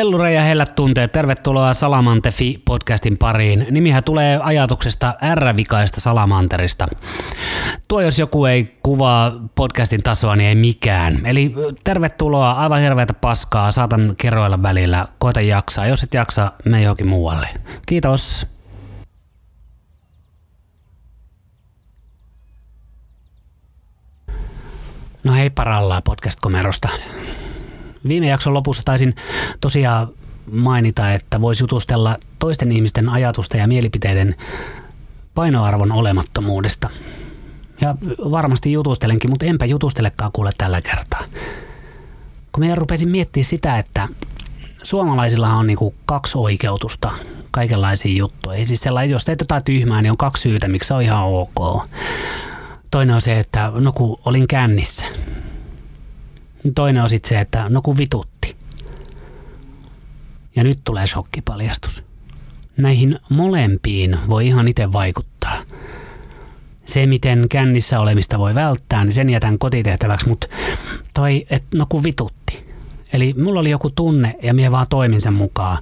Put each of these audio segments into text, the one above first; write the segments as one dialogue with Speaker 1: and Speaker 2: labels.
Speaker 1: Hellure ja hellät tunteet, tervetuloa Salamantefi podcastin pariin. Nimihän tulee ajatuksesta R-vikaista Salamanterista. Tuo jos joku ei kuvaa podcastin tasoa, niin ei mikään. Eli tervetuloa, aivan hirveätä paskaa, saatan kerroilla välillä, koita jaksaa. Jos et jaksa, me johonkin muualle. Kiitos. No hei parallaa podcast-komerosta. Viime jakson lopussa taisin tosiaan mainita, että voisi jutustella toisten ihmisten ajatusta ja mielipiteiden painoarvon olemattomuudesta. Ja varmasti jutustelenkin, mutta enpä jutustelekaan kuule tällä kertaa. Kun minä rupesin miettimään sitä, että suomalaisilla on niinku kaksi oikeutusta kaikenlaisiin juttuihin. Siis sellainen, jos teet jotain tyhmää, niin on kaksi syytä, miksi se on ihan ok. Toinen on se, että no kun olin kännissä. Toinen on sitten se, että no kun vitutti. Ja nyt tulee shokkipaljastus. Näihin molempiin voi ihan itse vaikuttaa. Se, miten kännissä olemista voi välttää, niin sen jätän kotitehtäväksi, mutta toi, että no kun vitutti. Eli mulla oli joku tunne ja minä vaan toimin sen mukaan.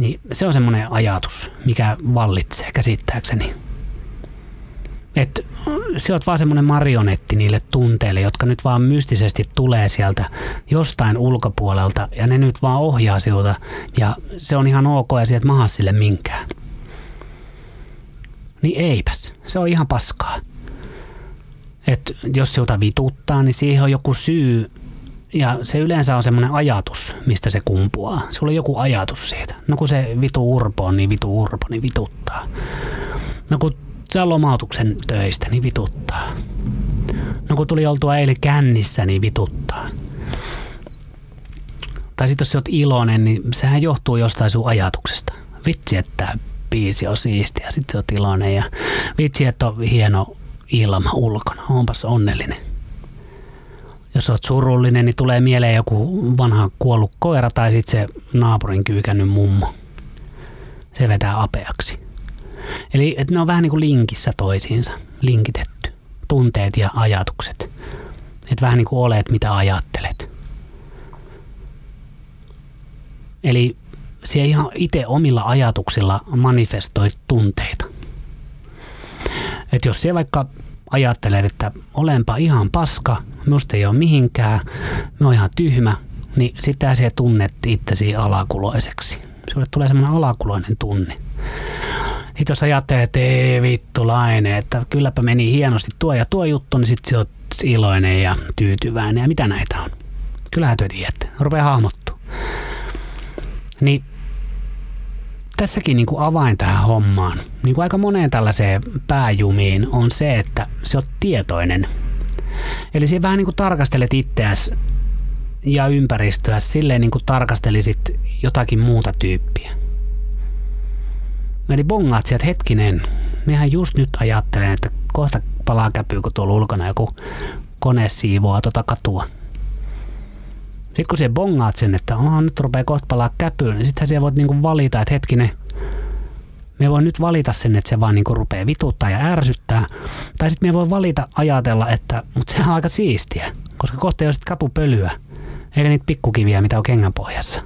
Speaker 1: Niin se on semmoinen ajatus, mikä vallitsee käsittääkseni. Että se on vaan semmoinen marionetti niille tunteille, jotka nyt vaan mystisesti tulee sieltä jostain ulkopuolelta ja ne nyt vaan ohjaa sinulta ja se on ihan ok ja sieltä maha sille minkään. Niin eipäs, se on ihan paskaa. Et jos sinulta vituttaa, niin siihen on joku syy ja se yleensä on semmoinen ajatus, mistä se kumpuaa. Sulla on joku ajatus siitä. No kun se vitu urpo on, niin vitu urpo, niin vituttaa. No kun saa lomautuksen töistä, niin vituttaa. No kun tuli oltua eilen kännissä, niin vituttaa. Tai sitten jos sä oot iloinen, niin sehän johtuu jostain sun ajatuksesta. Vitsi, että biisi on siisti ja sitten sä oot iloinen ja vitsi, että on hieno ilma ulkona. Onpas onnellinen. Jos oot surullinen, niin tulee mieleen joku vanha kuollut koira tai sitten se naapurin kyykännyt mummo. Se vetää apeaksi. Eli että ne on vähän niin kuin linkissä toisiinsa, linkitetty. Tunteet ja ajatukset. Että vähän niin kuin olet, mitä ajattelet. Eli siellä ihan itse omilla ajatuksilla manifestoit tunteita. Että jos siellä vaikka ajattelet, että olenpa ihan paska, musta ei ole mihinkään, mä ihan tyhmä, niin sitten sä tunnet itsesi alakuloiseksi. Sulle tulee semmoinen alakuloinen tunne. Sitten jos ajattelee, että ei vittulainen, että kylläpä meni hienosti tuo ja tuo juttu, niin sitten oot iloinen ja tyytyväinen ja mitä näitä on. Kyllähän työ tiedätte, rupeaa hahmottua. Niin tässäkin niin kuin avain tähän hommaan, niin kuin aika moneen tällaiseen pääjumiin, on se, että se on tietoinen. Eli siinä vähän niin kuin tarkastelet itseäsi ja ympäristöä silleen niin kuin tarkastelisit jotakin muuta tyyppiä. Eli bongaat sieltä hetkinen, mehän just nyt ajattelen, että kohta palaa käpyy, kun tuolla ulkona joku kone siivoaa tuota katua. Sitten kun siellä bongaat sen, että oh, nyt rupeaa kohta palaa käpyyn, niin sittenhän siellä voit niinku valita, että hetkinen, me voi nyt valita sen, että se vaan niinku rupeaa vituttaa ja ärsyttää. Tai sitten me voi valita ajatella, että mutta sehän on aika siistiä, koska kohta ei ole katupölyä, eikä niitä pikkukiviä, mitä on kengän pohjassa.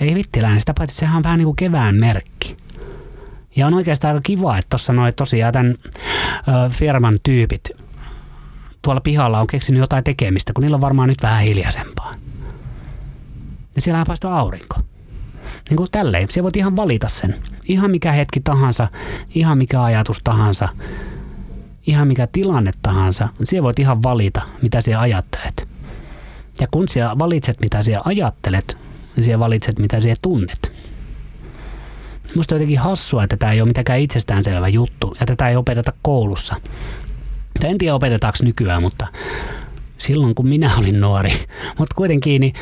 Speaker 1: Ei vittiläinen, sitä paitsi sehän on vähän niin kuin kevään merkki. Ja on oikeastaan aika kiva, että tuossa noin tosiaan tämän firman tyypit tuolla pihalla on keksinyt jotain tekemistä, kun niillä on varmaan nyt vähän hiljaisempaa. Ja siellä paistaa aurinko. Niin kuin tälleen, siellä voit ihan valita sen. Ihan mikä hetki tahansa, ihan mikä ajatus tahansa, ihan mikä tilanne tahansa, siellä voit ihan valita, mitä siellä ajattelet. Ja kun siellä valitset, mitä siellä ajattelet, niin siellä valitset, mitä siellä tunnet. Musta on jotenkin hassua, että tämä ei ole mitenkään itsestäänselvä juttu ja tätä ei opeteta koulussa. En tiedä opetetaanko nykyään, mutta silloin kun minä olin nuori. Mutta kuitenkin, niin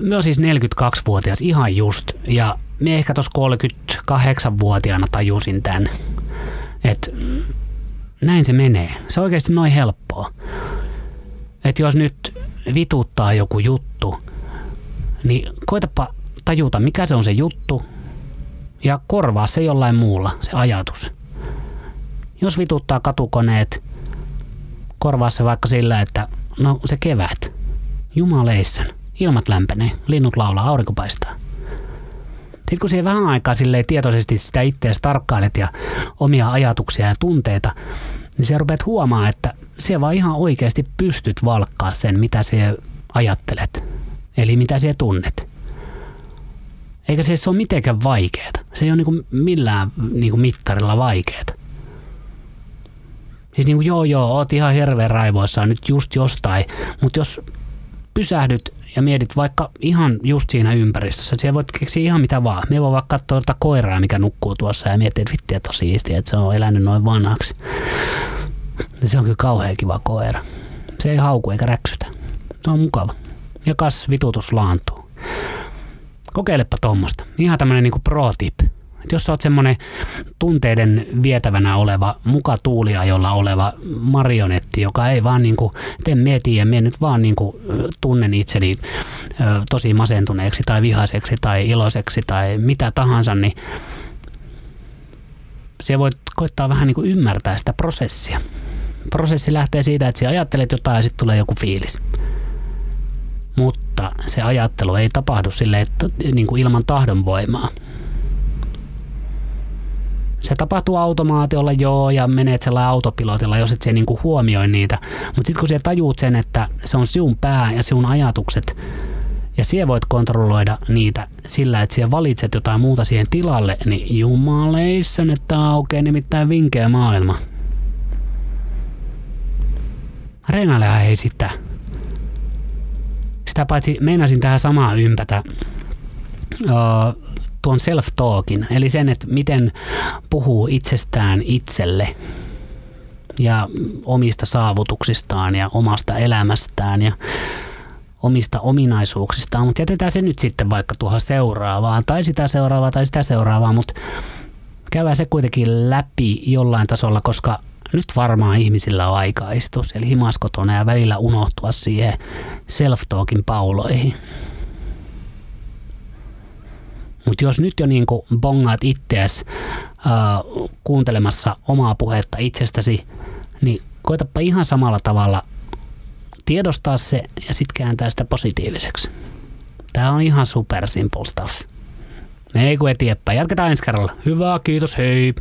Speaker 1: mä siis 42-vuotias ihan just. Ja me ehkä tuossa 38-vuotiaana tajusin tämän. Että näin se menee. Se on oikeasti noin helppoa. Että jos nyt vituttaa joku juttu, niin koitapa tajuta, mikä se on se juttu, ja korvaa se jollain muulla, se ajatus. Jos vituttaa katukoneet, korvaa se vaikka sillä, että no se kevät, jumaleissan, Ilmat lämpenee, linnut laulaa, aurinko paistaa. Sitten kun siihen vähän aikaa silleen tietoisesti sitä itseäsi tarkkailet ja omia ajatuksia ja tunteita, niin se rupeat huomaa, että se vaan ihan oikeasti pystyt valkkaa sen, mitä se ajattelet. Eli mitä se tunnet. Eikä se, ole mitenkään vaikeaa. Se ei ole niinku millään niinku mittarilla vaikeaa. Siis niinku joo joo, oot ihan hirveän raivoissaan nyt just jostain, mutta jos pysähdyt ja mietit vaikka ihan just siinä ympäristössä, siellä voit keksiä ihan mitä vaan. Me voi vaikka katsoa tuota koiraa, mikä nukkuu tuossa ja miettiä, että vitti, että on siistiä, että se on elänyt noin vanhaksi. Ja se on kyllä kauhean kiva koira. Se ei hauku eikä räksytä. Se on mukava. Ja kas vitutus laantuu. Kokeilepa tuommoista. Ihan tämmönen niinku pro-tip. Et jos sä oot semmonen tunteiden vietävänä oleva, muka tuulia jolla oleva marionetti, joka ei vaan niinku, tee mieti ja mie nyt vaan niinku tunnen itseni tosi masentuneeksi tai vihaiseksi tai iloiseksi tai mitä tahansa, niin se voit koittaa vähän niin kuin ymmärtää sitä prosessia. Prosessi lähtee siitä, että sä ajattelet jotain ja sitten tulee joku fiilis. Mutta se ajattelu ei tapahdu sille, että niin kuin ilman tahdonvoimaa. Se tapahtuu automaatiolla joo ja menet sellainen autopilotilla, jos et se niinku huomioi niitä. Mutta sitten kun sä tajuut sen, että se on sinun pää ja sinun ajatukset ja siellä voit kontrolloida niitä sillä, että siellä valitset jotain muuta siihen tilalle, niin jumaleissa, että aukeaa nimittäin vinkeä maailma. Reenailehan ei sitä. Sitä paitsi meinasin tähän samaa ympätä tuon self-talkin, eli sen, että miten puhuu itsestään itselle ja omista saavutuksistaan ja omasta elämästään ja omista ominaisuuksistaan, mutta jätetään se nyt sitten vaikka tuohon seuraavaan tai sitä seuraavaa tai sitä seuraavaa, mutta käydään se kuitenkin läpi jollain tasolla, koska nyt varmaan ihmisillä on aika istua siellä himaskotona ja välillä unohtua siihen self-talkin pauloihin. Mutta jos nyt jo niin bongaat itseäsi kuuntelemassa omaa puhetta itsestäsi, niin koetapa ihan samalla tavalla tiedostaa se ja sitten kääntää sitä positiiviseksi. Tämä on ihan super simple stuff. Ei kun eteenpäin. Jatketaan ensi kerralla. Hyvä, kiitos, hei!